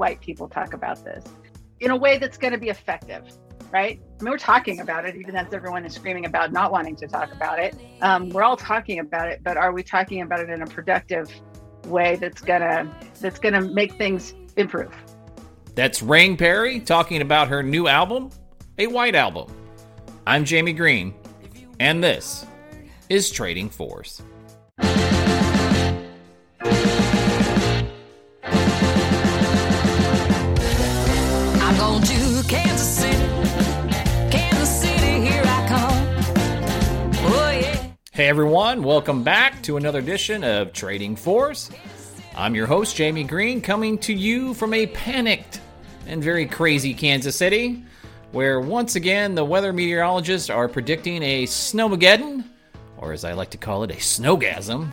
white people talk about this in a way that's going to be effective right? I mean we're talking about it even as everyone is screaming about not wanting to talk about it. Um, we're all talking about it but are we talking about it in a productive way that's gonna that's gonna make things improve? That's rain perry talking about her new album a white album. I'm jamie green and this is trading force Hey everyone, welcome back to another edition of Trading Force. I'm your host, Jamie Green, coming to you from a panicked and very crazy Kansas City, where once again the weather meteorologists are predicting a snowmageddon, or as I like to call it, a snowgasm,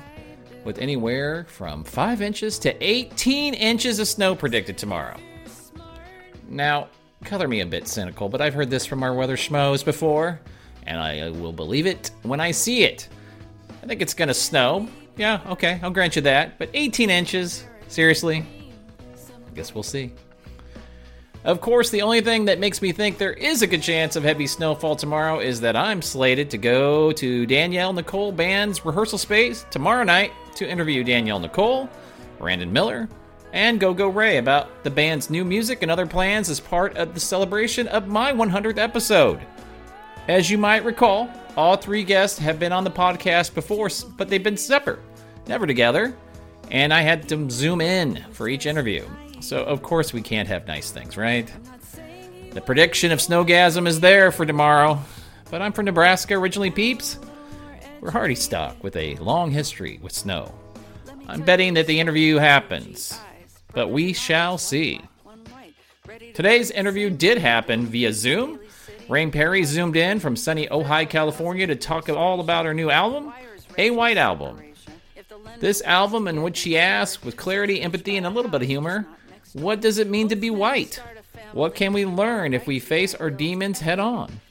with anywhere from 5 inches to 18 inches of snow predicted tomorrow. Now, color me a bit cynical, but I've heard this from our weather schmoes before, and I will believe it when I see it. I think it's gonna snow. Yeah, okay, I'll grant you that. But 18 inches? Seriously? I guess we'll see. Of course, the only thing that makes me think there is a good chance of heavy snowfall tomorrow is that I'm slated to go to Danielle Nicole Band's rehearsal space tomorrow night to interview Danielle Nicole, Brandon Miller, and Go Go Ray about the band's new music and other plans as part of the celebration of my 100th episode. As you might recall, all three guests have been on the podcast before, but they've been separate, never together. And I had to zoom in for each interview. So, of course, we can't have nice things, right? The prediction of snowgasm is there for tomorrow. But I'm from Nebraska originally, peeps. We're hardy stock with a long history with snow. I'm betting that the interview happens, but we shall see. Today's interview did happen via Zoom, Rain Perry zoomed in from sunny Ojai, California to talk all about her new album, A White Album. This album, in which she asks, with clarity, empathy, and a little bit of humor, what does it mean to be white? What can we learn if we face our demons head on?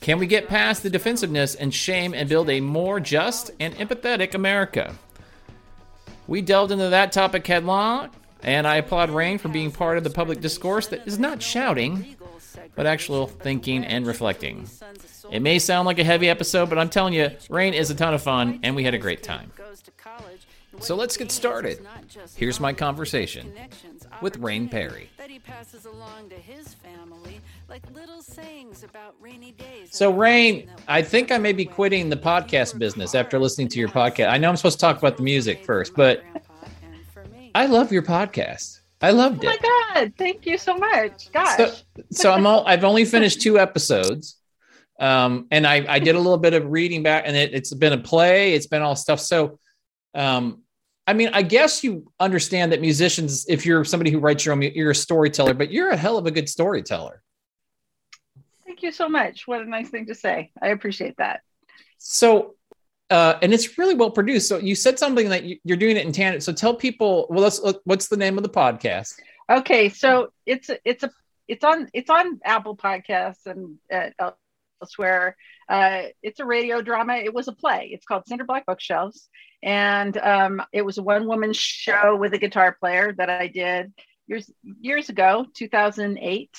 Can we get past the defensiveness and shame and build a more just and empathetic America? We delved into that topic headlong, and I applaud Rain for being part of the public discourse that is not shouting, but actual thinking and reflecting. It may sound like a heavy episode, but I'm telling you, Rain is a ton of fun, and we had a great time. So let's get started. Here's my conversation with Rain Perry. So, Rain, I think I may be quitting the podcast business after listening to your podcast. I know I'm supposed to talk about the music first, but I love your podcast. I loved it. Oh my god! Thank you so much. Gosh. So, so I'm all. I've only finished two episodes, um, and I I did a little bit of reading back, and it, it's been a play. It's been all stuff. So, um, I mean, I guess you understand that musicians, if you're somebody who writes your own, you're a storyteller, but you're a hell of a good storyteller. Thank you so much. What a nice thing to say. I appreciate that. So uh, and it's really well produced. So you said something that you're doing it in tandem. So tell people, well, let's what's the name of the podcast? Okay, so it's it's a it's on it's on Apple Podcasts and uh, elsewhere. Uh, it's a radio drama. It was a play. It's called Cinder Block Bookshelves, and um, it was a one woman show with a guitar player that I did years years ago, 2008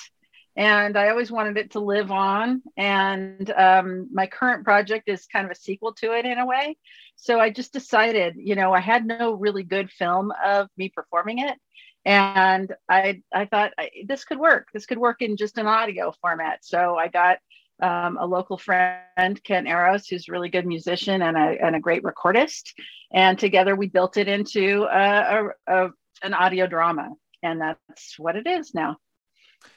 and I always wanted it to live on. And um, my current project is kind of a sequel to it in a way. So I just decided, you know, I had no really good film of me performing it, and I I thought I, this could work. This could work in just an audio format. So I got um, a local friend, Ken Eros, who's a really good musician and a, and a great recordist. And together we built it into a, a, a, an audio drama. And that's what it is now.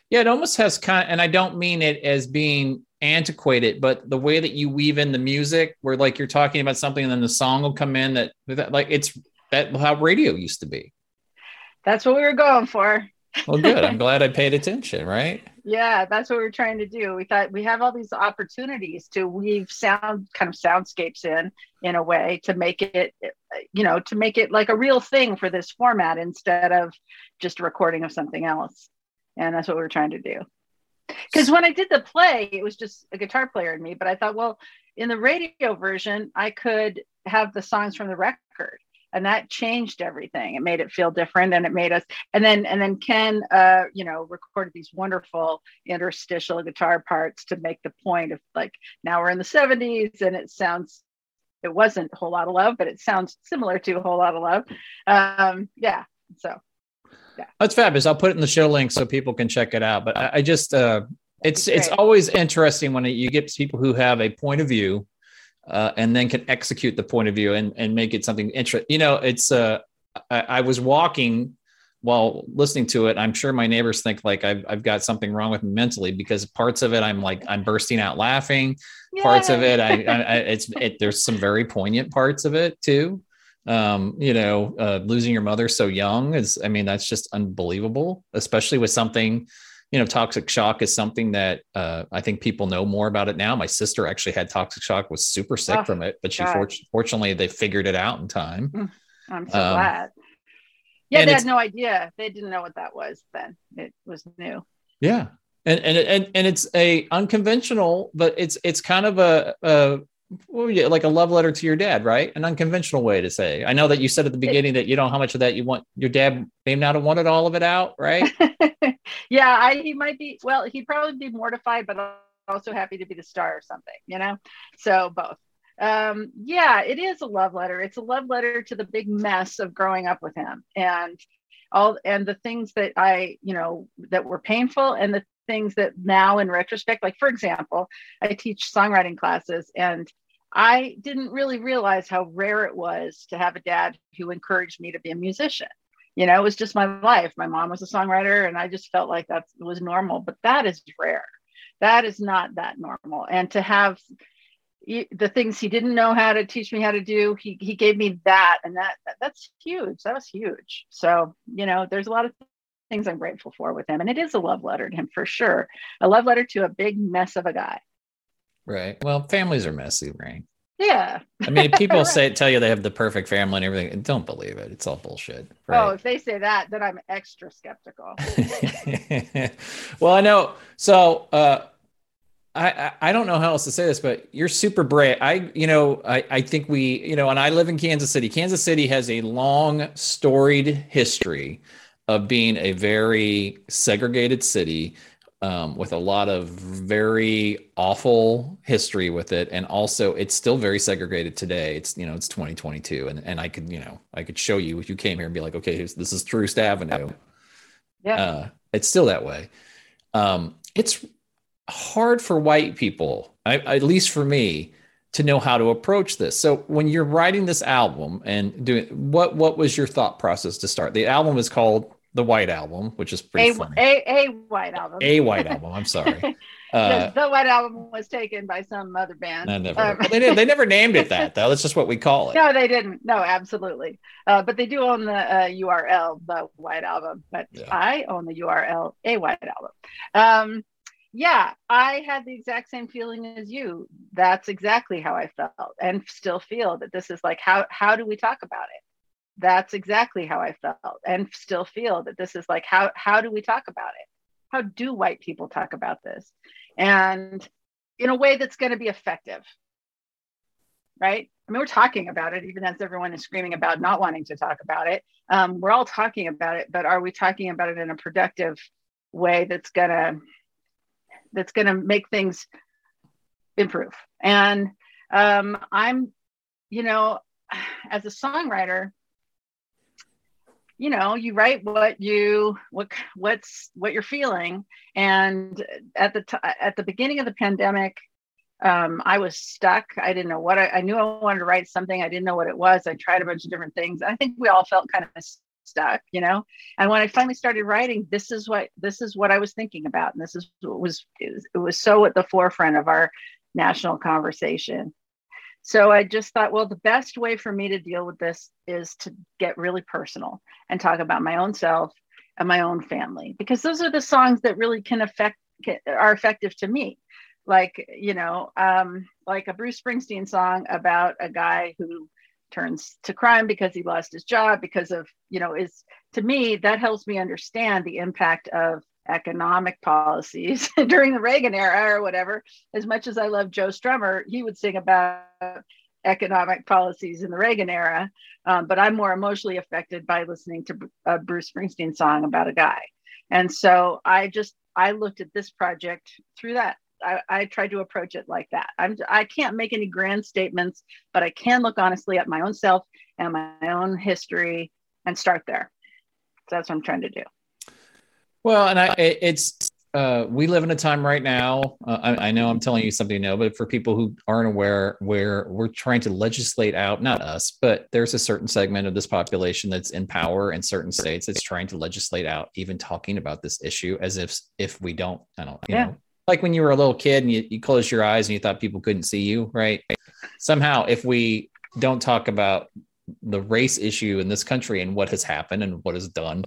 Yeah, it almost has kind of, and I don't mean it as being antiquated, but the way that you weave in the music, where like you're talking about something and then the song will come in that, that like it's that how radio used to be. That's what we were going for. well, good. I'm glad I paid attention, right? Yeah, that's what we are trying to do. We thought we have all these opportunities to weave sound kind of soundscapes in in a way to make it you know, to make it like a real thing for this format instead of just a recording of something else and that's what we were trying to do. Because when i did the play it was just a guitar player and me but i thought well in the radio version i could have the songs from the record. And that changed everything. It made it feel different and it made us and then and then ken uh you know recorded these wonderful interstitial guitar parts to make the point of like now we're in the 70s and it sounds it wasn't a whole lot of love but it sounds similar to a whole lot of love. Um yeah so yeah that's fabulous i'll put it in the show link so people can check it out but i, I just uh it's it's always interesting when you get people who have a point of view uh, and then can execute the point of view and, and make it something interesting. You know, it's uh, I, I, was walking while listening to it. I'm sure my neighbors think like I've, I've got something wrong with me mentally because parts of it I'm like I'm bursting out laughing. Yay. Parts of it I, I, I it's it, there's some very poignant parts of it too. Um, you know, uh, losing your mother so young is I mean that's just unbelievable, especially with something you know, toxic shock is something that uh, I think people know more about it now. My sister actually had toxic shock, was super sick oh, from it, but she for- fortunately they figured it out in time. Mm, I'm so um, glad. Yeah, they had no idea. They didn't know what that was then. It was new. Yeah, and and and and it's a unconventional, but it's it's kind of a, a well, yeah, like a love letter to your dad, right? An unconventional way to say. I know that you said at the beginning that you don't know how much of that you want. Your dad may not have wanted all of it out, right? yeah, I, he might be. Well, he'd probably be mortified, but also happy to be the star or something, you know. So both. Um, yeah, it is a love letter. It's a love letter to the big mess of growing up with him and all and the things that I, you know, that were painful and the things that now in retrospect, like for example, I teach songwriting classes and I didn't really realize how rare it was to have a dad who encouraged me to be a musician you know, it was just my life. My mom was a songwriter and I just felt like that was normal, but that is rare. That is not that normal. And to have the things he didn't know how to teach me how to do, he, he gave me that. And that, that that's huge. That was huge. So, you know, there's a lot of things I'm grateful for with him. And it is a love letter to him for sure. A love letter to a big mess of a guy. Right. Well, families are messy, right? Yeah. I mean, people right. say tell you they have the perfect family and everything. Don't believe it. It's all bullshit. Right? Oh, if they say that, then I'm extra skeptical. well, I know. So uh, I, I don't know how else to say this, but you're super brave. I you know I I think we you know, and I live in Kansas City. Kansas City has a long storied history of being a very segregated city um, with a lot of very awful history with it, and also it's still very segregated today. It's you know it's 2022, and and I could you know I could show you if you came here and be like, okay, this is Troost Avenue. Yeah, uh, it's still that way. Um, it's hard for white people, I, at least for me, to know how to approach this. So when you're writing this album and doing what what was your thought process to start? The album is called the White Album, which is pretty a, funny. A, a White Album. A White Album. I'm sorry. Uh, the, the, White Album was taken by some other band. Never, um, they, did, they never named it that, though. That's just what we call it. No, they didn't. No, absolutely. Uh, but they do own the uh, URL, the White Album. But yeah. I own the URL, A White Album. Um, yeah, I had the exact same feeling as you. That's exactly how I felt and still feel that this is like, how, how do we talk about it? That's exactly how I felt and still feel that this is like how how do we talk about it? How do white people talk about this? And in a way that's going to be effective. Right? I mean, we're talking about it, even as everyone is screaming about not wanting to talk about it. Um, we're all talking about it, but are we talking about it in a productive way that's gonna that's gonna make things improve? And um, I'm, you know, as a songwriter, you know you write what you what what's what you're feeling. And at the t- at the beginning of the pandemic um, i was stuck. I didn't know what I, I knew i wanted to write something. I didn't know what it was. I tried a bunch of different things. I think we all felt kind of stuck you know? And when i finally started writing this is what this is what i was thinking about. And this is what was it was, it was so at the forefront of our national conversation so I just thought, well, the best way for me to deal with this is to get really personal and talk about my own self and my own family, because those are the songs that really can affect are effective to me. Like you know, um, like a Bruce Springsteen song about a guy who turns to crime because he lost his job because of you know is to me that helps me understand the impact of economic policies during the Reagan era or whatever. As much as I love Joe Strummer, he would sing about economic policies in the Reagan era, um, but I'm more emotionally affected by listening to a Bruce Springsteen song about a guy. And so I just I looked at this project through that. I, I tried to approach it like that. I'm I can't make any grand statements, but I can look honestly at my own self and my own history and start there. So that's what I'm trying to do. Well, and I, it's uh, we live in a time right now. Uh, I, I, know I'm telling you something new, but for people who aren't aware, where we're trying to legislate out, not us, but there's a certain segment of this population that's in power in certain states that's trying to legislate out even talking about this issue as if if we don't, I don't, you yeah. know, like when you were a little kid and you, you closed your eyes and you thought people couldn't see you, right? Somehow, if we don't talk about the race issue in this country and what has happened and what is done,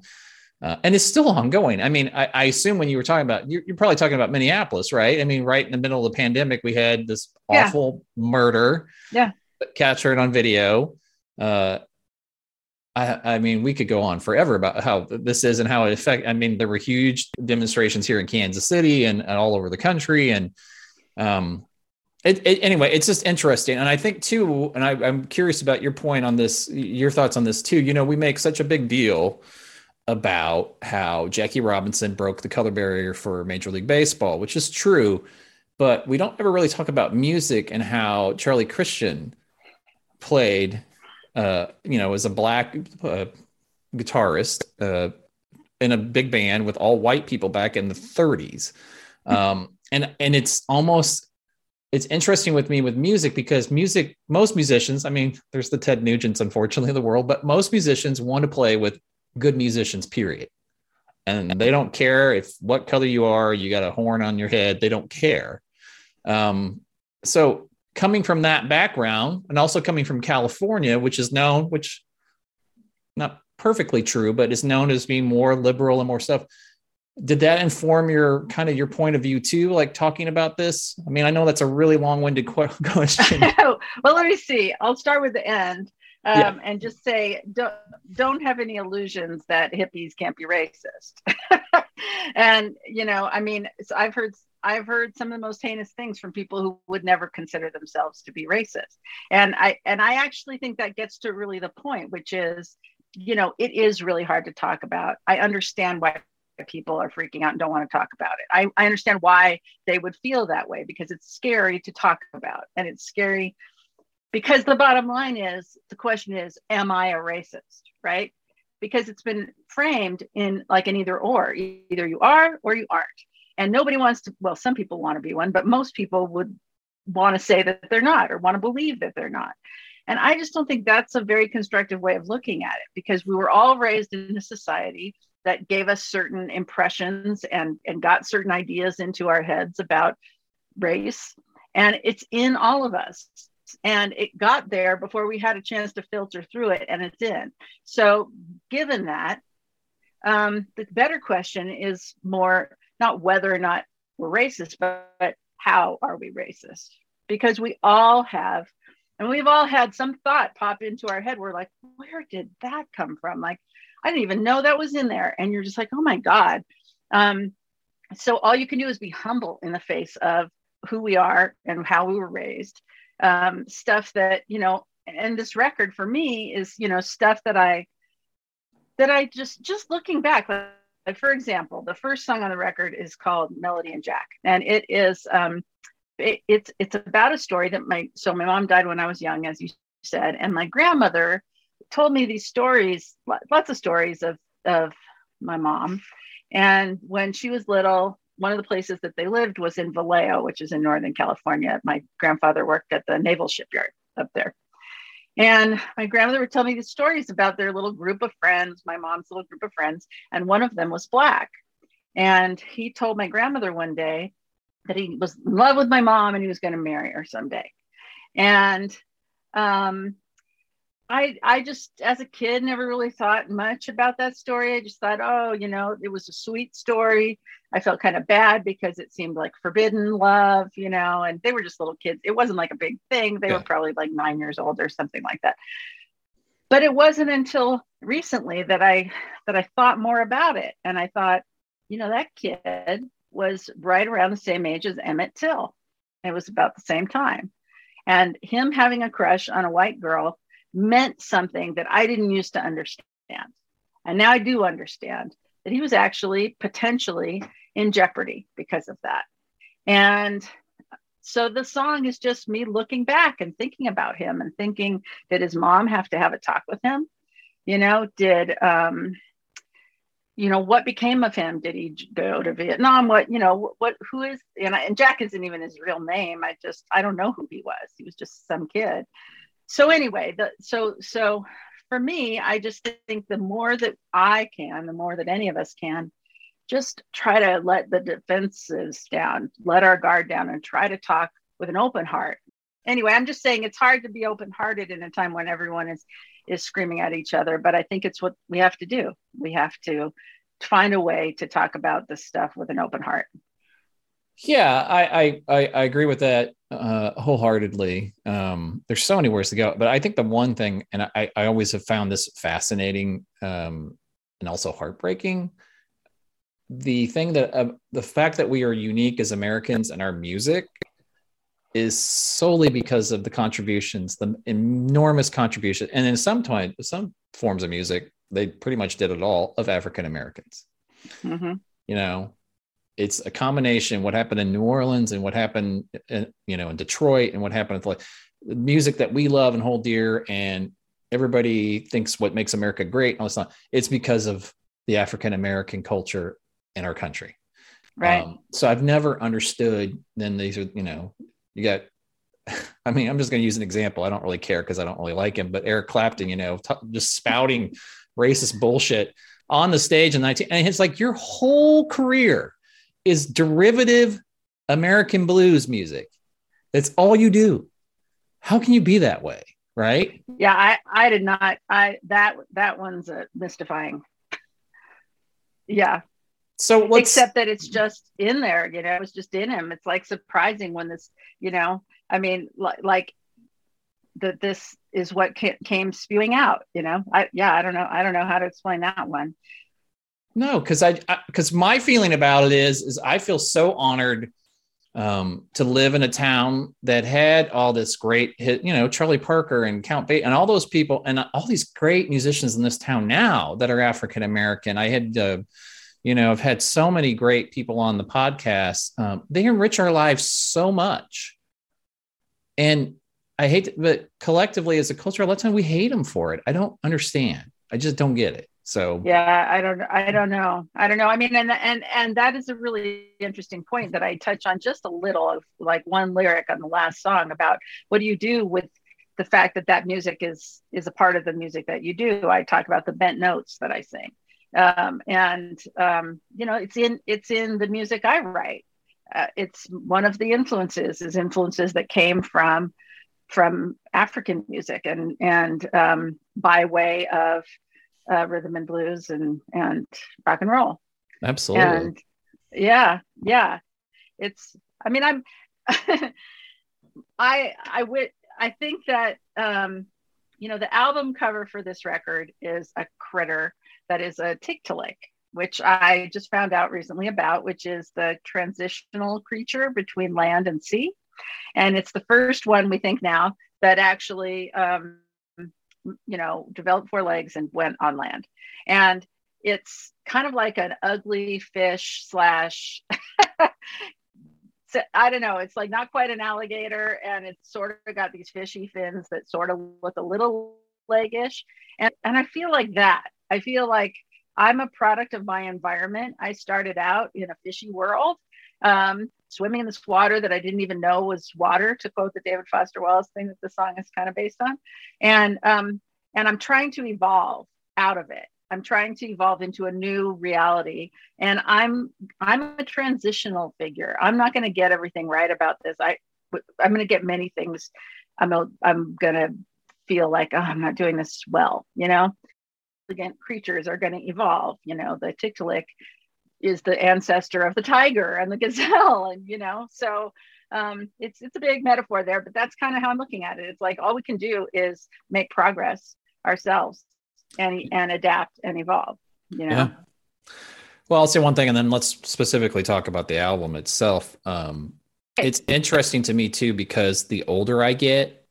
uh, and it's still ongoing. I mean, I, I, assume when you were talking about, you're, you're, probably talking about Minneapolis, right? I mean, right in the middle of the pandemic, we had this awful yeah. murder. Yeah. Captured on video. Uh, I, I, mean, we could go on forever about how this is and how it affect. I mean, there were huge demonstrations here in Kansas City and, and all over the country, and um, it, it, anyway, it's just interesting, and I think too, and I, I'm curious about your point on this, your thoughts on this too. You know, we make such a big deal about how Jackie Robinson broke the color barrier for Major League Baseball, which is true, but we don't ever really talk about music and how Charlie Christian played, uh, you know, as a black uh, guitarist uh, in a big band with all white people back in the 30s. Um, and and it's almost it's interesting with me with music because music most musicians i mean there's the ted nugents unfortunately in the world but most musicians want to play with good musicians, period. And they don't care if what color you are, you got a horn on your head, they don't care. Um, so coming from that background and also coming from California, which is known, which not perfectly true, but is known as being more liberal and more stuff. Did that inform your kind of your point of view too? Like talking about this? I mean, I know that's a really long-winded question. well, let me see. I'll start with the end um, yeah. and just say don't don't have any illusions that hippies can't be racist. and you know, I mean, I've heard I've heard some of the most heinous things from people who would never consider themselves to be racist. And I and I actually think that gets to really the point, which is, you know, it is really hard to talk about. I understand why people are freaking out and don't want to talk about it. I, I understand why they would feel that way because it's scary to talk about and it's scary because the bottom line is the question is am i a racist right? Because it's been framed in like an either or. Either you are or you aren't. And nobody wants to well some people want to be one but most people would want to say that they're not or want to believe that they're not. And i just don't think that's a very constructive way of looking at it because we were all raised in a society that gave us certain impressions and and got certain ideas into our heads about race. And it's in all of us and it got there before we had a chance to filter through it and it's in so given that um, the better question is more not whether or not we're racist but, but how are we racist? Because we all have and we've all had some thought pop into our head. We're like where did that come from? Like i didn't even know that was in there. And you're just like oh my god. Um, so all you can do is be humble in the face of who we are and how we were raised um, stuff that you know and this record for me is you know stuff that i that i just just looking back like, like for example the first song on the record is called melody and jack. And it is um it, it's it's about a story that my so my mom died when i was young as you said and my grandmother told me these stories lots of stories of of my mom. And when she was little one of the places that they lived was in Vallejo, which is in Northern California. My grandfather worked at the naval shipyard up there. And my grandmother would tell me these stories about their little group of friends, my mom's little group of friends, and one of them was black. And he told my grandmother one day that he was in love with my mom and he was going to marry her someday. And um, I I just as a kid never really thought much about that story. I just thought, oh, you know, it was a sweet story. I felt kind of bad because it seemed like forbidden love, you know, and they were just little kids. It wasn't like a big thing. They yeah. were probably like 9 years old or something like that. But it wasn't until recently that I that I thought more about it and I thought, you know, that kid was right around the same age as Emmett Till. It was about the same time. And him having a crush on a white girl meant something that I didn't used to understand. And now I do understand that he was actually potentially in jeopardy because of that. And so the song is just me looking back and thinking about him and thinking, did his mom have to have a talk with him? You know, did um, you know what became of him did he go to vietnam what you know what who is and, I, and jack isn't even his real name i just i don't know who he was he was just some kid so anyway the so so for me i just think the more that i can the more that any of us can just try to let the defenses down let our guard down and try to talk with an open heart anyway i'm just saying it's hard to be open hearted in a time when everyone is is screaming at each other. But I think it's what we have to do. We have to find a way to talk about this stuff with an open heart. Yeah, I I, I agree with that uh, wholeheartedly. Um, there's so many ways to go, but I think the one thing, and I, I always have found this fascinating um, and also heartbreaking, the thing that uh, the fact that we are unique as Americans and our music is solely because of the contributions, the enormous contribution, and in some time, some forms of music, they pretty much did it all of African Americans. Mm-hmm. You know, it's a combination what happened in New Orleans and what happened, in, you know, in Detroit and what happened with like the music that we love and hold dear, and everybody thinks what makes America great. No, it's not. It's because of the African American culture in our country. Right. Um, so I've never understood. Then these are, you know, you got I mean, I'm just going to use an example. I don't really care because I don't really like him, but Eric Clapton, you know, t- just spouting racist bullshit on the stage in 19 and it's like your whole career is derivative American blues music. That's all you do. How can you be that way? Right? Yeah, I I did not I that that one's a mystifying. Yeah, so except that it's just in there, you know, it's just in him. It's like surprising when this, you know, I mean, like, like that this is what came spewing out, you know. I yeah, I don't know, I don't know how to explain that one. No, because I because my feeling about it is is I feel so honored um, to live in a town that had all this great hit, you know, Charlie Parker and Count Basie and all those people and all these great musicians in this town now that are African American. I had uh, you know i've had so many great people on the podcast. Um, they enrich our lives so much. And i hate to, but collectively as a culture a lot of time we hate them for it. I don't understand. I just don't get it so yeah i don't i don't know. I don't know. I mean and and and that is a really interesting point that i touch on just a little of like one lyric on the last song about what do you do with the fact that that music is is a part of the music that you do. I talk about the bent notes that i sing. Um, and um, you know it's in it's in the music I write. Uh, it's one of the influences is influences that came from from African music and and um, by way of uh, rhythm and blues and and rock and roll. Absolutely. And yeah, yeah, it's. I mean, I'm. I I would I think that um, you know the album cover for this record is a critter that is a tiktaalik, which I just found out recently about, which is the transitional creature between land and sea. And it's the first one we think now that actually, um, you know, developed four legs and went on land. And it's kind of like an ugly fish slash I don't know. It's like not quite an alligator, and it's sort of got these fishy fins that sort of look a little leggish, and and I feel like that I feel like I'm a product of my environment. I started out in a fishy world, um, swimming in this water that I didn't even know was water, to quote the David Foster Wallace thing that the song is kind of based on. And um, and I'm trying to evolve out of it. I'm trying to evolve into a new reality. And I'm I'm a transitional figure. I'm not going to get everything right about this. I I'm going to get many things. I'm a, I'm going to feel like oh, I'm not doing this well, you know Again, creatures are going to evolve. You know, the tiktaalik is the ancestor of the tiger and the gazelle, and you know, so um, it's it's a big metaphor there, but that's kind of how I'm looking at it. It's like all we can do is make progress ourselves and and adapt and evolve. You know. Yeah. Well, I'll say one thing, and then let's specifically talk about the album itself. Um, it's interesting to me too because the older I get,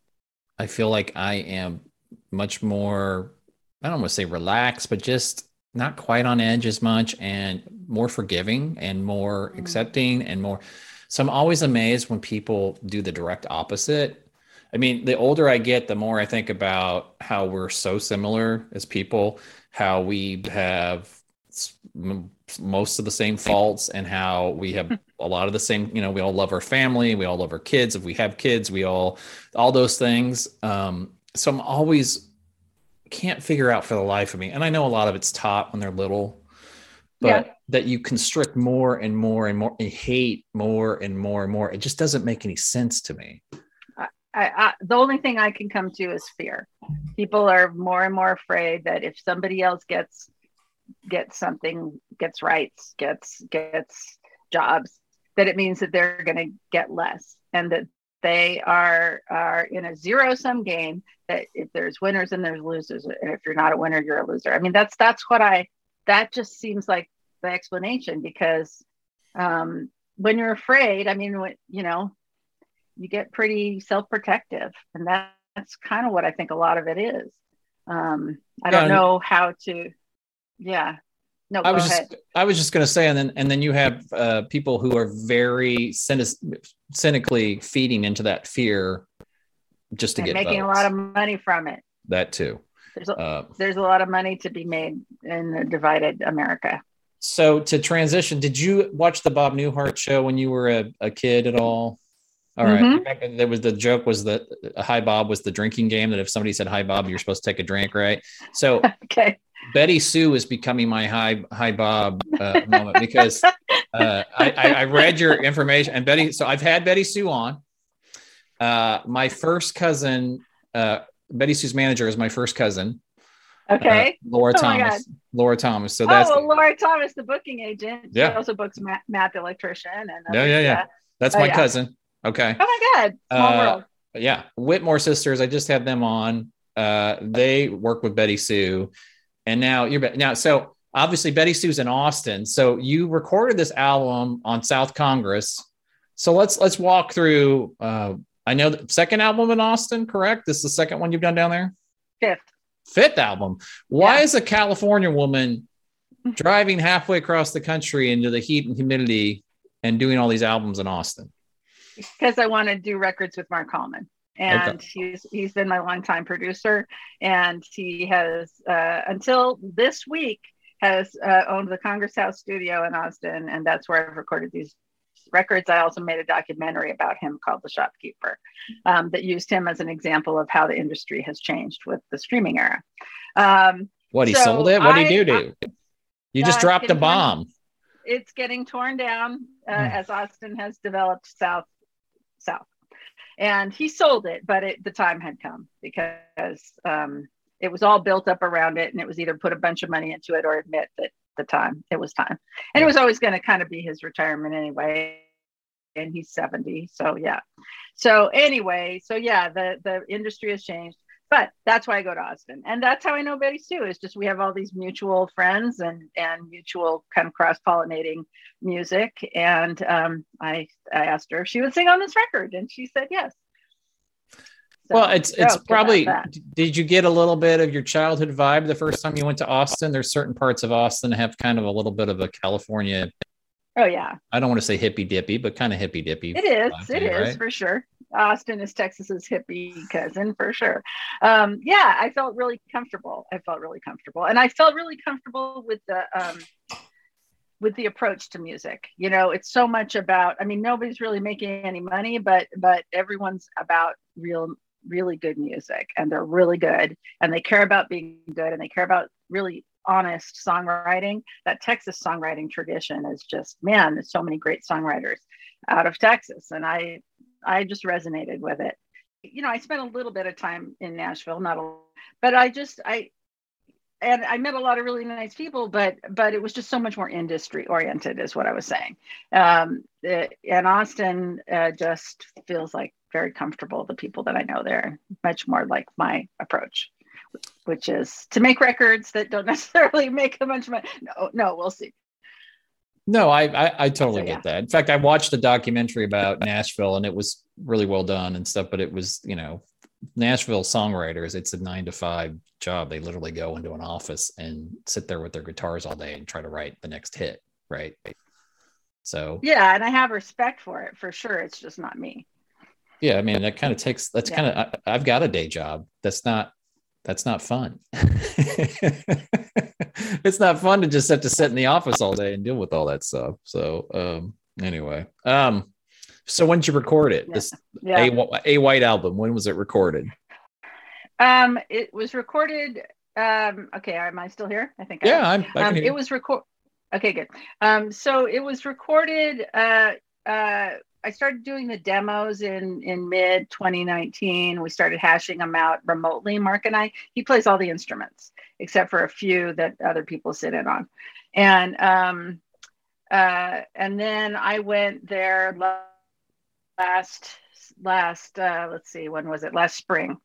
I feel like I am much more I don't want to say relaxed, but just not quite on edge as much and more forgiving and more mm. accepting and more so I'm always amazed when people do the direct opposite. I mean, the older I get, the more I think about how we're so similar as people, how we have most of the same faults and how we have a lot of the same you know we all love our family we all love our kids if we have kids we all all those things um so i'm always can't figure out for the life of me and i know a lot of it's taught when they're little but yeah. that you constrict more and more and more and hate more and more and more it just doesn't make any sense to me I, I, the only thing I can come to is fear. People are more and more afraid that if somebody else gets gets something, gets rights, gets gets jobs, that it means that they're going to get less, and that they are are in a zero sum game. That if there's winners and there's losers, and if you're not a winner, you're a loser. I mean, that's that's what I. That just seems like the explanation because um, when you're afraid, I mean, when, you know, you get pretty self protective, and that, that's kind of what I think a lot of it is. Um, I don't know how to yeah. No, I was ahead. just I was just going to say, and then and then you have uh, people who are very cynic- cynically feeding into that fear just to and get making votes. a lot of money from it. That too. There's a, uh, there's a lot of money to be made in the divided America. So to transition, did you watch the Bob Newhart show when you were a, a kid at all? All right. mm-hmm. There was the joke was that hi Bob was the drinking game that if somebody said hi Bob, you're supposed to take a drink, right? So okay. Betty Sue is becoming my high hi Bob uh, moment because uh, I, I, read your information and Betty. So I've had Betty Sue on. Uh, my first cousin, uh, Betty Sue's manager is my first cousin. Okay. Uh, Laura oh Thomas. Laura Thomas. So that's oh, Laura Thomas, the booking agent. Yeah. She also books Matt, Matt the electrician. And yeah, yeah, yeah. That's oh, my yeah. cousin. Okay. Oh my God. Small uh, world. Yeah. Whitmore sisters. I just had them on. they work with Betty Sue and now you're now so obviously Betty Sue's in Austin. So you recorded this album on South Congress. So let's let's walk through. Uh, I know the second album in Austin, correct? This is the second one you've done down there. Fifth. Fifth album. Why yeah. is a California woman driving halfway across the country into the heat and humidity and doing all these albums in Austin? Because I want to do records with Mark Hallman and okay. he's he's been my longtime producer, and he has uh, until this week has uh, owned the Congress House studio in Austin, and that's where I've recorded these records. I also made a documentary about him called The Shopkeeper um, that used him as an example of how the industry has changed with the streaming era. Um, what he so sold it? What did he do to you? You just uh, dropped a bomb. It's getting torn down uh, mm. as Austin has developed south south and he sold it but it, the time had come because um, it was all built up around it and it was either put a bunch of money into it or admit that the time it was time. And it was always going to kind of be his retirement anyway. And he's 70 so yeah. So anyway so yeah the the industry has changed but that's why I go to Austin. And that's how I know Betty Sue is just we have all these mutual friends and and mutual kind of cross pollinating music. And um, I I asked her if she would sing on this record, and she said yes. So, well, it's it's probably. Did you get a little bit of your childhood vibe the first time you went to Austin? There's certain parts of Austin have kind of a little bit of a California. Oh yeah. I don't want to say hippy dippy, but kind of hippy dippy. It is. It is right? for sure. Austin is Texas's hippie cousin for sure. Um, yeah, I felt really comfortable. I felt really comfortable, and I felt really comfortable with the um, with the approach to music. You know, it's so much about. I mean, nobody's really making any money, but but everyone's about real, really good music, and they're really good, and they care about being good, and they care about really honest songwriting. That Texas songwriting tradition is just man. There's so many great songwriters out of Texas, and I I just resonated with it. You know, I spent a little bit of time in Nashville, not a, but I just I and I met a lot of really nice people, but but it was just so much more industry oriented, is what I was saying. Um, it, and Austin uh, just feels like very comfortable. The people that I know there, much more like my approach, which is to make records that don't necessarily make a bunch of money. No, no, we'll see. No, I I, I totally so, get yeah. that. In fact, I watched a documentary about Nashville, and it was really well done and stuff. But it was, you know, Nashville songwriters. It's a nine to five job. They literally go into an office and sit there with their guitars all day and try to write the next hit. Right. So yeah, and I have respect for it for sure. It's just not me. Yeah, I mean that kind of takes. That's yeah. kind of. I've got a day job. That's not. That's not fun. it's not fun to just have to sit in the office all day and deal with all that stuff. So um, anyway, um, so when did you record it? Yeah. This yeah. a, a white album. When was it recorded? Um, it was recorded. Um, okay, am I still here? I think. Yeah, I am. Um, it was record. Okay, good. Um, so it was recorded. Uh, uh, I started doing the demos in in mid 2019. We started hashing them out remotely. Mark and I. He plays all the instruments except for a few that other people sit in on, and um, uh, and then I went there last last uh, let's see when was it last spring,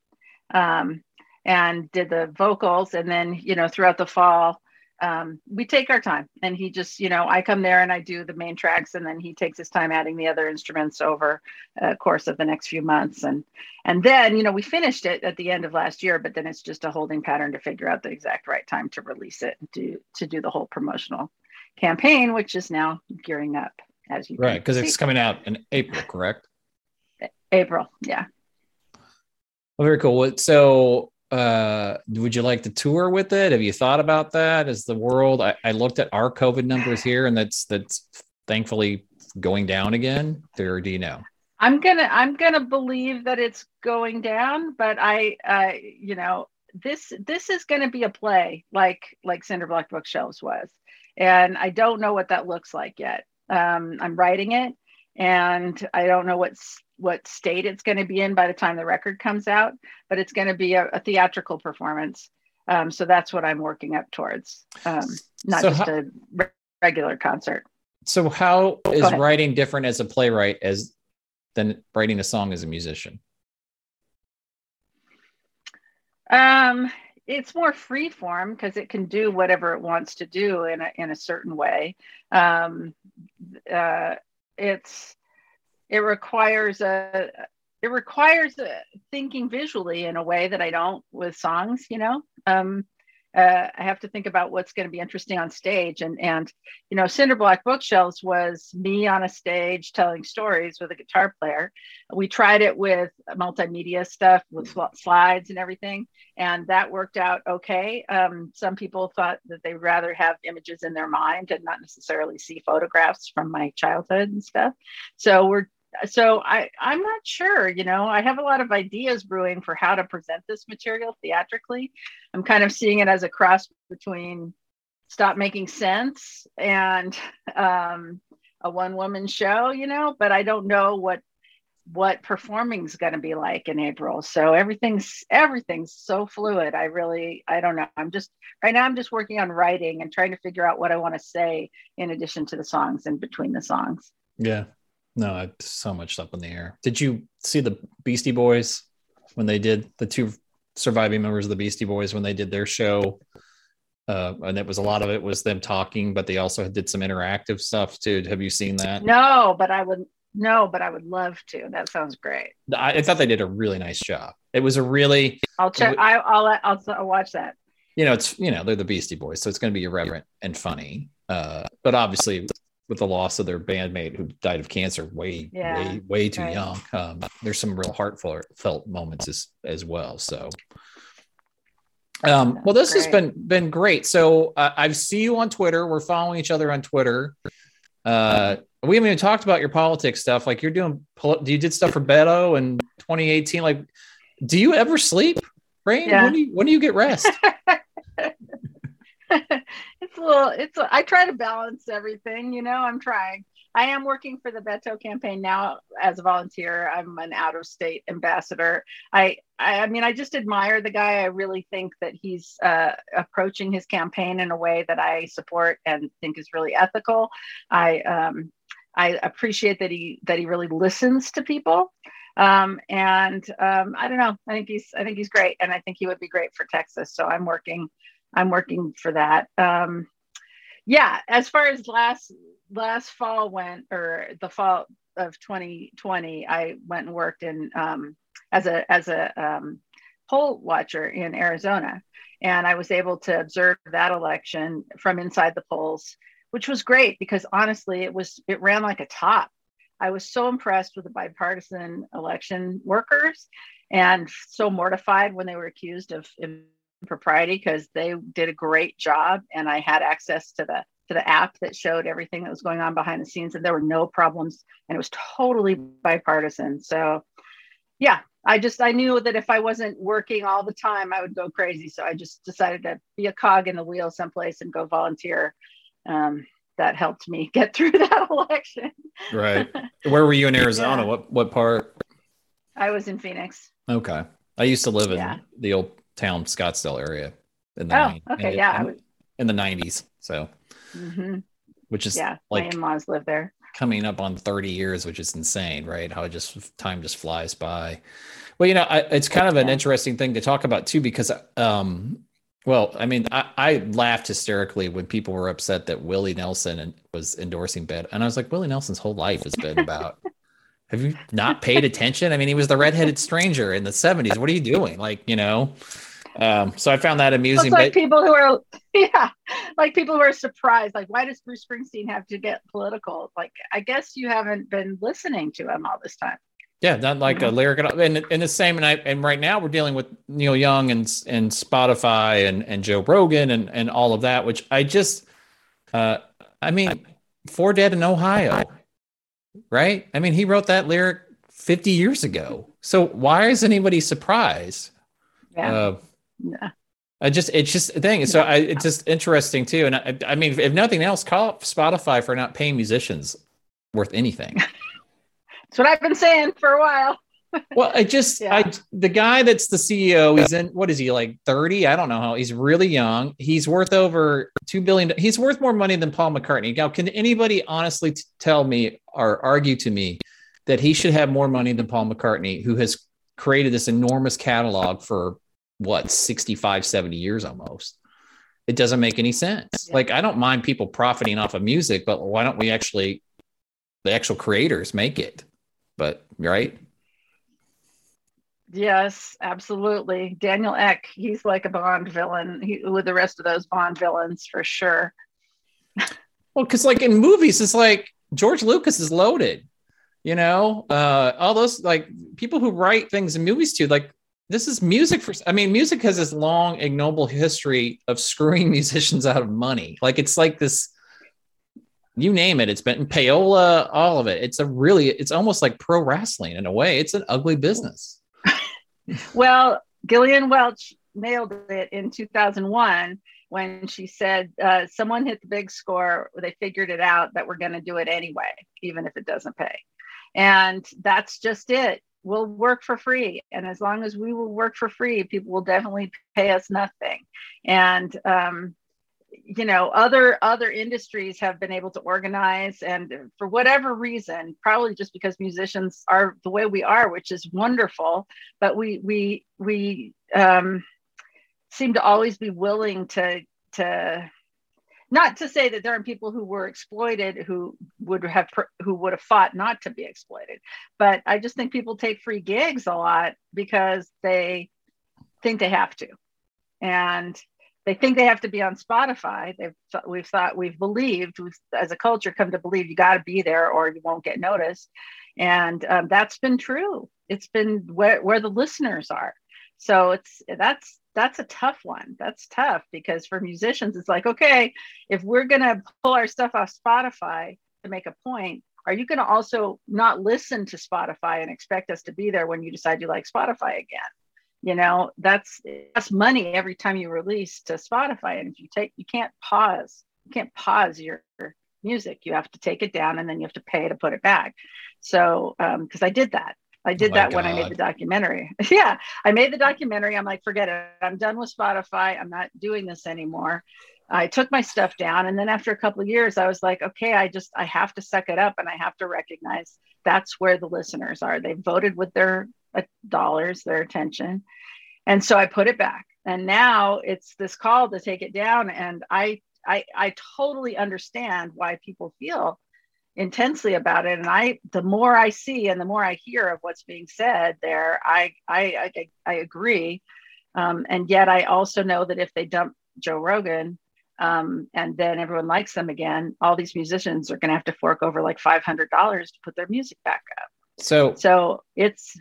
um, and did the vocals, and then you know throughout the fall um, we take our time. And he just you know i come there and i do the main tracks and then he takes his time adding the other instruments over a course of the next few months. And and then you know we finished it at the end of last year but then it's just a holding pattern to figure out the exact right time to release it and do to do the whole promotional campaign which is now gearing up as you right because it's coming out in april correct? April yeah. Well, very cool. So uh, would you like to tour with it? Have you thought about that? Is the world? I, I looked at our COVID numbers here, and that's that's thankfully going down again. Or do you know? I'm gonna I'm gonna believe that it's going down, but I uh, you know this this is gonna be a play like like Cinderblock Bookshelves was, and I don't know what that looks like yet. Um, I'm writing it, and I don't know what's what state it's going to be in by the time the record comes out, but it's going to be a, a theatrical performance. Um, so that's what I'm working up towards, um, not so just how, a re- regular concert. So how is writing different as a playwright as than writing a song as a musician? Um, it's more free form because it can do whatever it wants to do in a in a certain way. Um, uh, it's it requires a it requires a thinking visually in a way that I don't with songs. You know, um, uh, I have to think about what's going to be interesting on stage, and and you know, Cinderblock Bookshelves was me on a stage telling stories with a guitar player. We tried it with multimedia stuff with slides and everything, and that worked out okay. Um, some people thought that they'd rather have images in their mind and not necessarily see photographs from my childhood and stuff. So we're so I, I'm not sure, you know, I have a lot of ideas brewing for how to present this material theatrically. I'm kind of seeing it as a cross between stop making sense and um, a one woman show, you know, but I don't know what what performing is going to be like in April. So everything's everything's so fluid. I really I don't know. I'm just right now I'm just working on writing and trying to figure out what I want to say in addition to the songs and between the songs. Yeah. No, I, so much up in the air. Did you see the Beastie Boys when they did the two surviving members of the Beastie Boys when they did their show? Uh, and it was a lot of it was them talking, but they also did some interactive stuff too. Have you seen that? No, but I would no, but I would love to. That sounds great. I, I thought they did a really nice job. It was a really. I'll check. I, will I'll I'll watch that. You know, it's you know they're the Beastie Boys, so it's going to be irreverent and funny. Uh, but obviously, with the loss of their bandmate who died of cancer way yeah, way way too right. young um, there's some real heartfelt moments as as well so um, well this great. has been been great so uh, i see you on twitter we're following each other on twitter uh, we haven't even talked about your politics stuff like you're doing you did stuff for beto in 2018 like do you ever sleep Rain? Yeah. When, do you, when do you get rest? it's a little it's a, I try to balance everything you know i'm trying. I am working for the beto campaign now as a volunteer. I'm an out of state ambassador. I, I i mean i just admire the guy. I really think that he's uh, approaching his campaign in a way that i support and think is really ethical. I um i appreciate that he that he really listens to people. Um, and um, I don't know. I think he's I think he's great, and I think he would be great for Texas. So I'm working I'm working for that. Um, yeah, as far as last last fall went or the fall of 2020, I went and worked in um, as a as a um, poll watcher in Arizona, and I was able to observe that election from inside the polls, which was great because honestly, it was it ran like a top. I was so impressed with the bipartisan election workers, and so mortified when they were accused of impropriety because they did a great job, and I had access to the to the app that showed everything that was going on behind the scenes and there were no problems and it was totally bipartisan. So yeah i just i knew that if i wasn't working all the time i would go crazy. So i just decided to be a cog in the wheel someplace and go volunteer. Um, that helped me get through that election. Right. Where were you in arizona? Yeah. what what part? I was in phoenix. Okay. I used to live in yeah. the old town scottsdale area in the oh, okay in, yeah in, in the 90s so mm-hmm. which is yeah, like my in-laws live there. Coming up on 30 years, which is insane, right? How it just time just flies by. Well, you know, I, it's kind of an yeah. interesting thing to talk about too, because, um, well, I mean, I, I, laughed hysterically when people were upset that Willie Nelson was endorsing Beto, and I was like, Willie Nelson's whole life has been about. have you not paid attention? I mean, he was the redheaded stranger in the 70s. What are you doing? Like, you know, um, so I found that amusing. It's like but... people who are, yeah, like people who are surprised. Like, why does Bruce Springsteen have to get political? Like, I guess you haven't been listening to him all this time. Yeah, not like mm-hmm. a lyric, and and the same. And I and right now we're dealing with Neil Young and and Spotify and and Joe Rogan and and all of that, which I just, uh, I mean, Four Dead in Ohio, right? I mean, he wrote that lyric 50 years ago. So why is anybody surprised? Yeah. Uh, yeah. I just it's just a thing. So I, it's just interesting too. And I, I mean, if nothing else, call Spotify for not paying musicians worth anything. That's what I've been saying for a while. Well, I just yeah. I the guy that's the CEO, he's in what is he like 30? I don't know how he's really young. He's worth over two billion. He's worth more money than Paul McCartney. Now, can anybody honestly t- tell me or argue to me that he should have more money than Paul McCartney, who has created this enormous catalog for what 65 70 years almost it doesn't make any sense yeah. like i don't mind people profiting off of music but why don't we actually the actual creators make it but right yes absolutely. Daniel ek he's like a bond villain. He, with the rest of those bond villains for sure. Well because like in movies it's like george lucas is loaded you know? Uh all those like people who write things in movies too like this is music for i mean music has this long ignoble history of screwing musicians out of money. Like it's like this you name it it's been payola all of it. It's a really it's almost like pro wrestling in a way. It's an ugly business well gillian welch nailed it in 2001 when she said uh, someone hit the big score they figured it out that we're going to do it anyway even if it doesn't pay and that's just it we'll work for free. And as long as we will work for free, people will definitely pay us nothing. And, um, you know other other industries have been able to organize and for whatever reason probably just because musicians are the way we are which is wonderful but we we we um, seem to always be willing to to not to say that there are people who were exploited who would have who would have fought not to be exploited but i just think people take free gigs a lot because they think they have to. And they think they have to be on spotify they've we've thought we've believed we've as a culture come to believe you got to be there or you won't get noticed and um, that's been true it's been where, where the listeners are so it's that's that's a tough one. That's tough because for musicians, it's like, okay, if we're to pull our stuff off Spotify to make a point, are you going to also not listen to Spotify and expect us to be there when you decide you like Spotify again? You know, that's that's money every time you release to Spotify. And if you take, you can't pause, you can't pause your music. You have to take it down and then you have to pay to put it back. So, um, because um, I did that, I did oh that God. when I made the documentary. yeah, I made the documentary. I'm like, forget it. I'm done with Spotify. I'm not doing this anymore. I took my stuff down. And then after a couple of years, I was like, okay, I just, I have to suck it up and I have to recognize that's where the listeners are. They voted with their dollars, their attention. And so I put it back. And now it's this call to take it down. And I, I I totally understand why people feel intensely about it and i the more i see and the more i hear of what's being said there i i i, I agree um, and yet i also know that if they dump joe rogan um, and then everyone likes them again all these musicians are going to have to fork over like $500 to put their music back up so so it's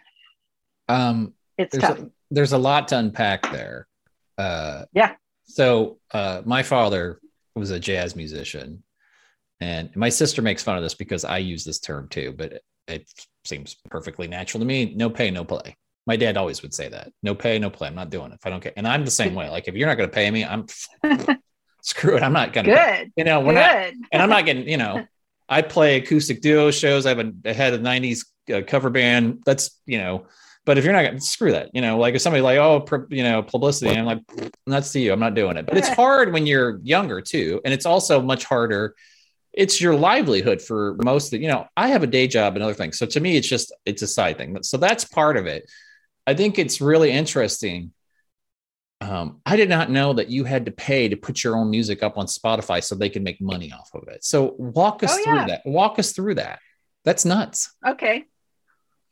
um it's there's tough a, there's a lot to unpack there uh yeah so uh my father was a jazz musician and my sister makes fun of this because I use this term too, but it, it seems perfectly natural to me. No pay, no play. My dad always would say that. No pay, no play. I'm not doing it if I don't care. And I'm the same way. Like if you're not going to pay me, I'm screw it. I'm not going to. Good. You know, we're Good. not. And I'm not getting. You know, I play acoustic duo shows. I have a head of '90s uh, cover band. That's you know. But if you're not going to screw that, you know, like if somebody like, oh, you know, publicity, I'm like, that's to you. I'm not doing it. But it's hard when you're younger too, and it's also much harder. It's your livelihood for most of you know i have a day job and other things so to me it's just it's a side thing. So that's part of it. I think it's really interesting um, i did not know that you had to pay to put your own music up on spotify so they can make money off of it. So walk us oh, through yeah. that walk us through that. That's nuts. Okay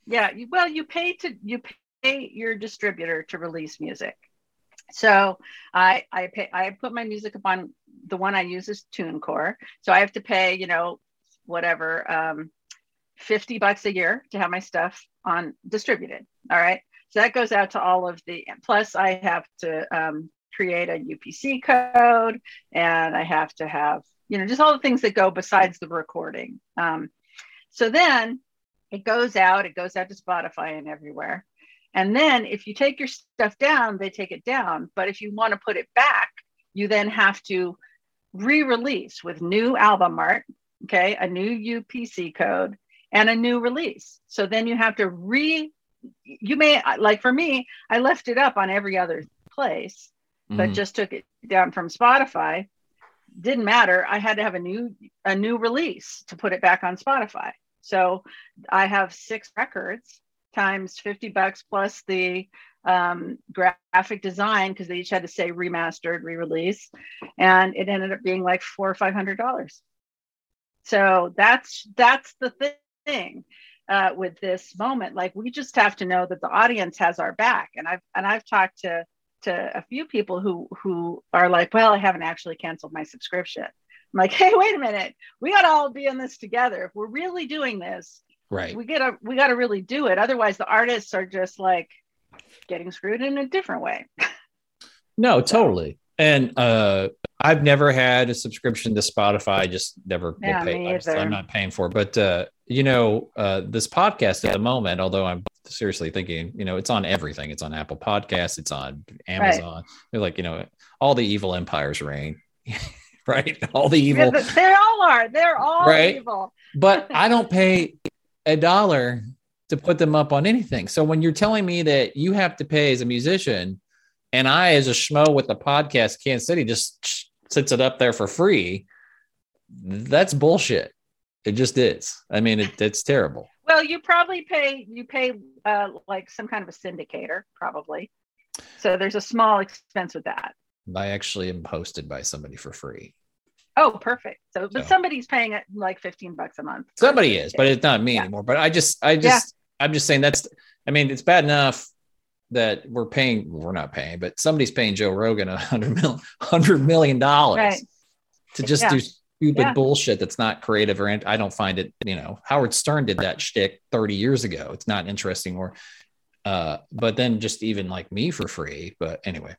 yeah well you pay to you pay your distributor to release music so I I pay I put my music up on the one I use is TuneCore. So I have to pay, you know, whatever, um, 50 bucks a year to have my stuff on distributed. All right. So that goes out to all of the, plus I have to um, create a UPC code and I have to have, you know, just all the things that go besides the recording. Um, so then it goes out, it goes out to Spotify and everywhere. And then if you take your stuff down, they take it down. But if you want to put it back, you then have to re-release with new album art, okay, a new UPC code and a new release. So then you have to re you may like for me, I left it up on every other place, but mm. just took it down from Spotify. Didn't matter. I had to have a new a new release to put it back on Spotify. So I have six records times 50 bucks plus the um, graphic design because they each had to say remastered, re-release, and it ended up being like four or five hundred dollars. So that's that's the thing uh, with this moment. Like we just have to know that the audience has our back, and I've and I've talked to to a few people who who are like, well, I haven't actually canceled my subscription. I'm like, hey, wait a minute, we got to all be in this together. If we're really doing this, right? We gotta we gotta really do it. Otherwise, the artists are just like getting screwed in a different way. no, totally. And uh, I've never had a subscription to Spotify. I just never yeah, pay. I am not paying for it. But uh, you know, uh, this podcast at the moment, although I'm seriously thinking, you know, it's on everything. It's on Apple Podcasts. It's on Amazon. Right. They're like, you know, all the evil empires reign. right? All the evil. They all are. They're all right? evil. but I don't pay a dollar to put them up on anything. So when you're telling me that you have to pay as a musician, and I, as a schmo with the podcast, Kansas City just sits it up there for free, that's bullshit. It just is. I mean, it, it's terrible. Well, you probably pay you pay uh, like some kind of a syndicator, probably. So there's a small expense with that. I actually am hosted by somebody for free. Oh, perfect. So, but so. somebody's paying it like 15 bucks a month. Somebody is, but it's not me yeah. anymore. But I just, I just, I'm just saying that's, I mean, it's bad enough that we're paying, we're not paying, but somebody's paying Joe Rogan a hundred million, hundred million dollars right. to just yeah. do stupid yeah. bullshit that's not creative or I don't find it, you know, Howard Stern did that shtick 30 years ago. It's not interesting or, uh, but then just even like me for free. But anyway,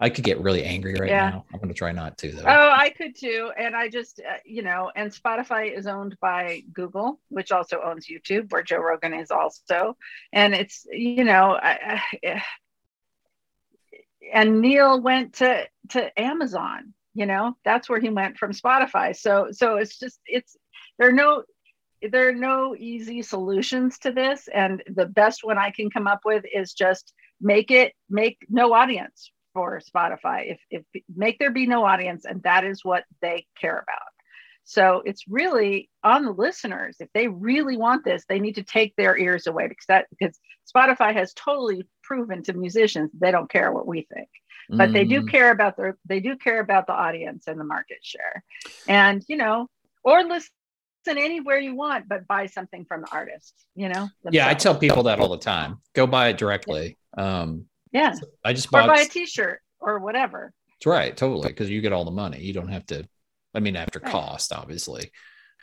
I could get really angry right yeah. now. I'm going to try not to though. Oh, I could too. And I just, uh, you know, and Spotify is owned by Google, which also owns YouTube, where Joe Rogan is also. And it's, you know, I, I, and Neil went to to Amazon. You know, that's where he went from Spotify. So, so it's just, it's there are no there are no easy solutions to this and the best one i can come up with is just make it make no audience for Spotify. If, if make there be no audience, and that is what they care about. So it's really on the listeners. If they really want this, they need to take their ears away because that because Spotify has totally proven to musicians they don't care what we think. But mm. they do mm. care about their they do care about the audience and the market share. And you know, or listen anywhere you want, but buy something from the artist, you know? Themselves. Yeah, I tell people that all the time. Go buy it directly. Um yeah. I just bought or buy a t-shirt or whatever. That's right, totally. Because you get all the money. You don't have to I mean, after right. cost, obviously.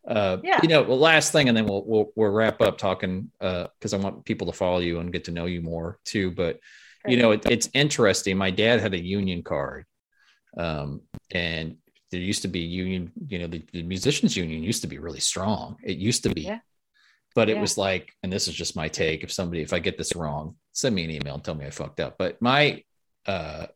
Uh, yeah. You know, well, last thing, and then we'll we'll, we'll wrap up talking because uh, I want people to follow you and get to know you more too. But right. you know, it, it's interesting. My dad had a union card, um, and there used to be union. You know, the, the, musicians union used to be really strong. It used to be, yeah. but it yeah. was like, and this is just my take. If somebody, if I get this wrong, send me an email and tell me I fucked up. But my, uh,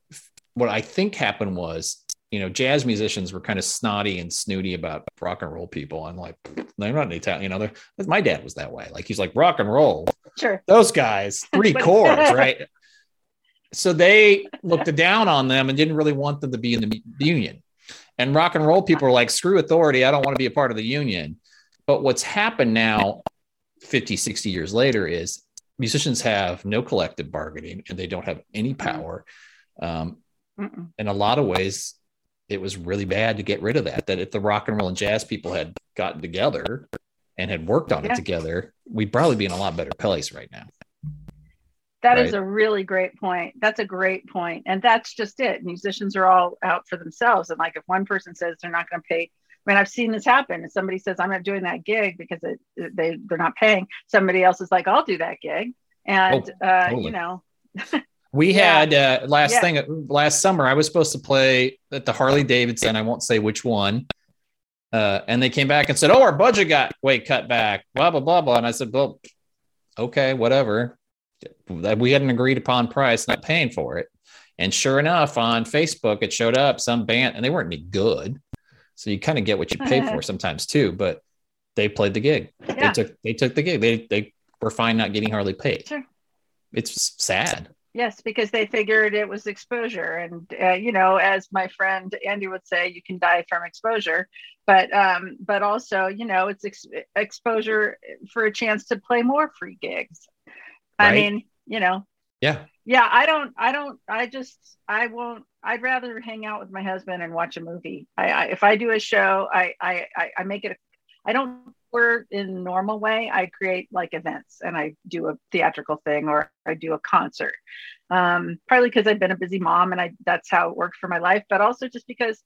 what I think happened was you know, jazz musicians were kind of snotty and snooty about rock and roll people. I'm like, they're not an Italian, you know, they're, my dad was that way. Like, he's like, rock and roll. Sure. Those guys, three chords, right? So they looked down on them and didn't really want them to be in the union. And rock and roll people are like, screw authority. I don't want to be a part of the union. But what's happened now, 50, 60 years later, is musicians have no collective bargaining and they don't have any power. Um, in a lot of ways, it was really bad to get rid of that. That if the rock and roll and jazz people had gotten together and had worked on yeah. it together, we'd probably be in a lot better place right now. That right? is a really great point. That's a great point. And that's just it. Musicians are all out for themselves. And like if one person says they're not going to pay, I mean, I've seen this happen. If somebody says, I'm not doing that gig because it, they, they're not paying, somebody else is like, I'll do that gig. And, oh, uh, totally. you know, We yeah. had uh, last yeah. thing last summer. I was supposed to play at the Harley Davidson. I won't say which one. Uh, and they came back and said, "Oh, our budget got way cut back." Blah blah blah blah. And I said, "Well, okay, whatever." We hadn't agreed upon price, not paying for it. And sure enough, on Facebook, it showed up some band, and they weren't any good. So you kind of get what you pay for sometimes too. But they played the gig. Yeah. They took they took the gig. They they were fine not getting hardly paid. Sure. It's sad. Yes, because they figured it was exposure, and uh, you know, as my friend Andy would say, you can die from exposure, but um, but also, you know, it's ex- exposure for a chance to play more free gigs. Right. I mean, you know, yeah, yeah. I don't, I don't, I just, I won't. I'd rather hang out with my husband and watch a movie. I, I if I do a show, I, I, I make it. A, I don't work in normal way i create like events and i do a theatrical thing or i do a concert um, partly because i've been a busy mom and i that's how it worked for my life but also just because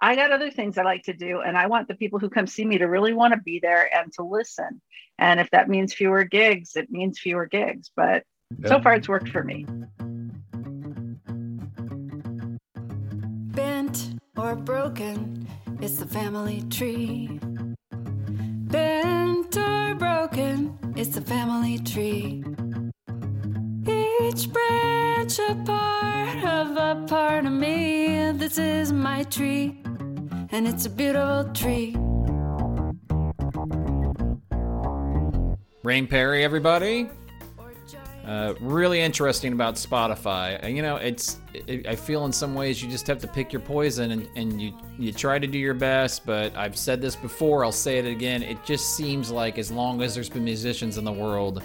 i got other things i like to do and i want the people who come see me to really want to be there and to listen and if that means fewer gigs it means fewer gigs but so far it's worked for me or broken it's the family tree bent or broken, it's the family tree. Each branch a part of a part of me. This is my tree, and it's a beautiful tree. Rain Perry, everybody. Uh, really interesting about Spotify. Uh, you know, it's it, I feel in some ways you just have to pick your poison and, and you you try to do your best. But I've said this before, I'll say it again. It just seems like as long as there's been musicians in the world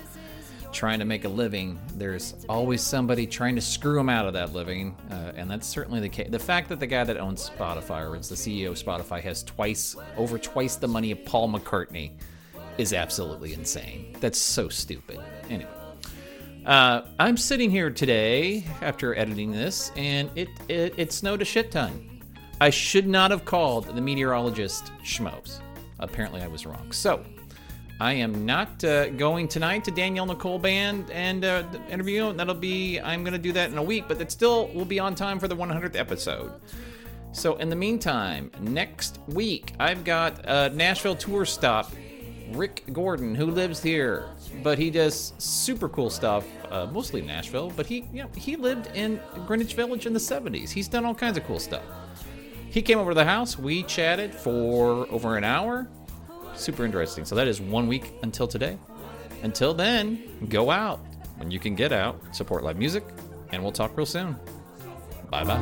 trying to make a living, there's always somebody trying to screw them out of that living, uh, and that's certainly the case. The fact that the guy that owns Spotify or is the CEO of Spotify has twice over twice the money of Paul McCartney is absolutely insane. That's so stupid. Anyway. Uh, I'm sitting here today after editing this, and it, it, it snowed a shit ton. I should not have called the meteorologist schmoes. Apparently, I was wrong. So, I am not uh, going tonight to Danielle Nicole Band and uh, interview. That'll be I'm going to do that in a week, but it still will be on time for the 100th episode. So, in the meantime, next week I've got a Nashville tour stop Rick Gordon, who lives here, but he does super cool stuff, uh, mostly Nashville. But he, you know, he lived in Greenwich Village in the '70s. He's done all kinds of cool stuff. He came over to the house. We chatted for over an hour. Super interesting. So that is one week until today. Until then, go out when you can get out, support live music, and we'll talk real soon. Bye bye.